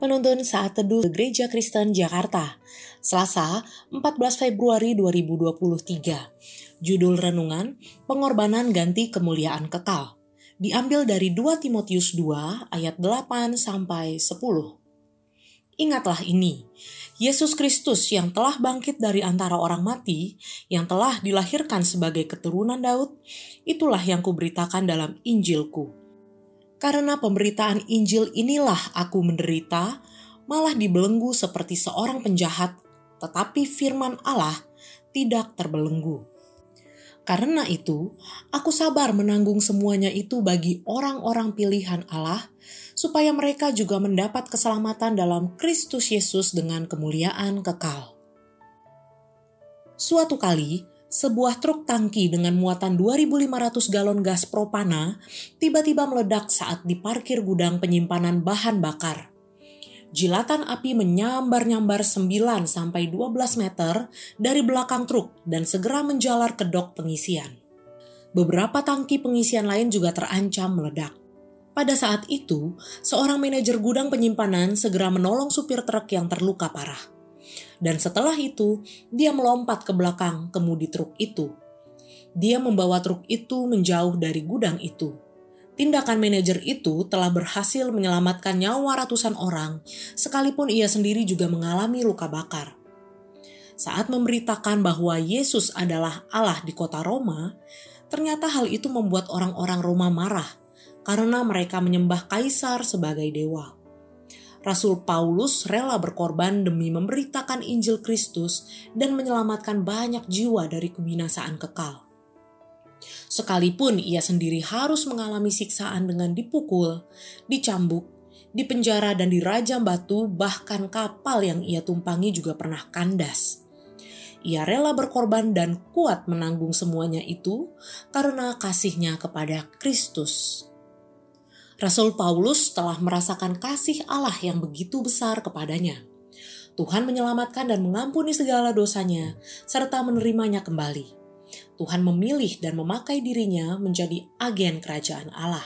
Penuntun Saat Teduh Gereja Kristen Jakarta, Selasa 14 Februari 2023. Judul Renungan, Pengorbanan Ganti Kemuliaan Kekal. Diambil dari 2 Timotius 2 ayat 8 sampai 10. Ingatlah ini, Yesus Kristus yang telah bangkit dari antara orang mati, yang telah dilahirkan sebagai keturunan Daud, itulah yang kuberitakan dalam Injilku karena pemberitaan Injil inilah aku menderita, malah dibelenggu seperti seorang penjahat, tetapi firman Allah tidak terbelenggu. Karena itu, aku sabar menanggung semuanya itu bagi orang-orang pilihan Allah, supaya mereka juga mendapat keselamatan dalam Kristus Yesus dengan kemuliaan kekal. Suatu kali, sebuah truk tangki dengan muatan 2.500 galon gas propana tiba-tiba meledak saat diparkir gudang penyimpanan bahan bakar. Jilatan api menyambar-nyambar 9 sampai 12 meter dari belakang truk dan segera menjalar ke dok pengisian. Beberapa tangki pengisian lain juga terancam meledak. Pada saat itu, seorang manajer gudang penyimpanan segera menolong supir truk yang terluka parah dan setelah itu dia melompat ke belakang kemudi truk itu. Dia membawa truk itu menjauh dari gudang itu. Tindakan manajer itu telah berhasil menyelamatkan nyawa ratusan orang, sekalipun ia sendiri juga mengalami luka bakar. Saat memberitakan bahwa Yesus adalah Allah di kota Roma, ternyata hal itu membuat orang-orang Roma marah karena mereka menyembah kaisar sebagai dewa. Rasul Paulus rela berkorban demi memberitakan Injil Kristus dan menyelamatkan banyak jiwa dari kebinasaan kekal. Sekalipun ia sendiri harus mengalami siksaan dengan dipukul, dicambuk, dipenjara dan dirajam batu, bahkan kapal yang ia tumpangi juga pernah kandas. Ia rela berkorban dan kuat menanggung semuanya itu karena kasihnya kepada Kristus. Rasul Paulus telah merasakan kasih Allah yang begitu besar kepadanya. Tuhan menyelamatkan dan mengampuni segala dosanya, serta menerimanya kembali. Tuhan memilih dan memakai dirinya menjadi agen kerajaan Allah,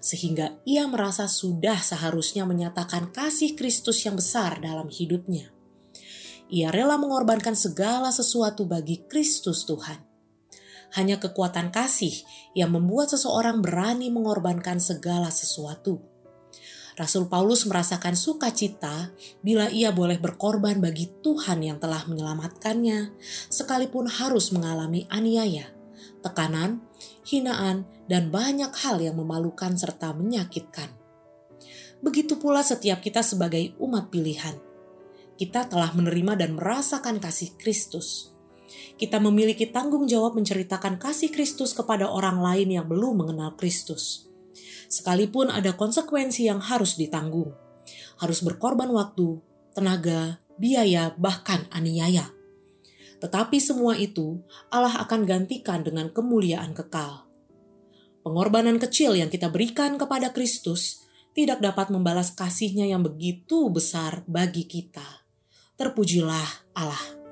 sehingga ia merasa sudah seharusnya menyatakan kasih Kristus yang besar dalam hidupnya. Ia rela mengorbankan segala sesuatu bagi Kristus Tuhan hanya kekuatan kasih yang membuat seseorang berani mengorbankan segala sesuatu. Rasul Paulus merasakan sukacita bila ia boleh berkorban bagi Tuhan yang telah menyelamatkannya, sekalipun harus mengalami aniaya, tekanan, hinaan, dan banyak hal yang memalukan serta menyakitkan. Begitu pula setiap kita sebagai umat pilihan. Kita telah menerima dan merasakan kasih Kristus kita memiliki tanggung jawab menceritakan kasih Kristus kepada orang lain yang belum mengenal Kristus. Sekalipun ada konsekuensi yang harus ditanggung, harus berkorban waktu, tenaga, biaya, bahkan aniaya. Tetapi semua itu Allah akan gantikan dengan kemuliaan kekal. Pengorbanan kecil yang kita berikan kepada Kristus tidak dapat membalas kasihnya yang begitu besar bagi kita. Terpujilah Allah.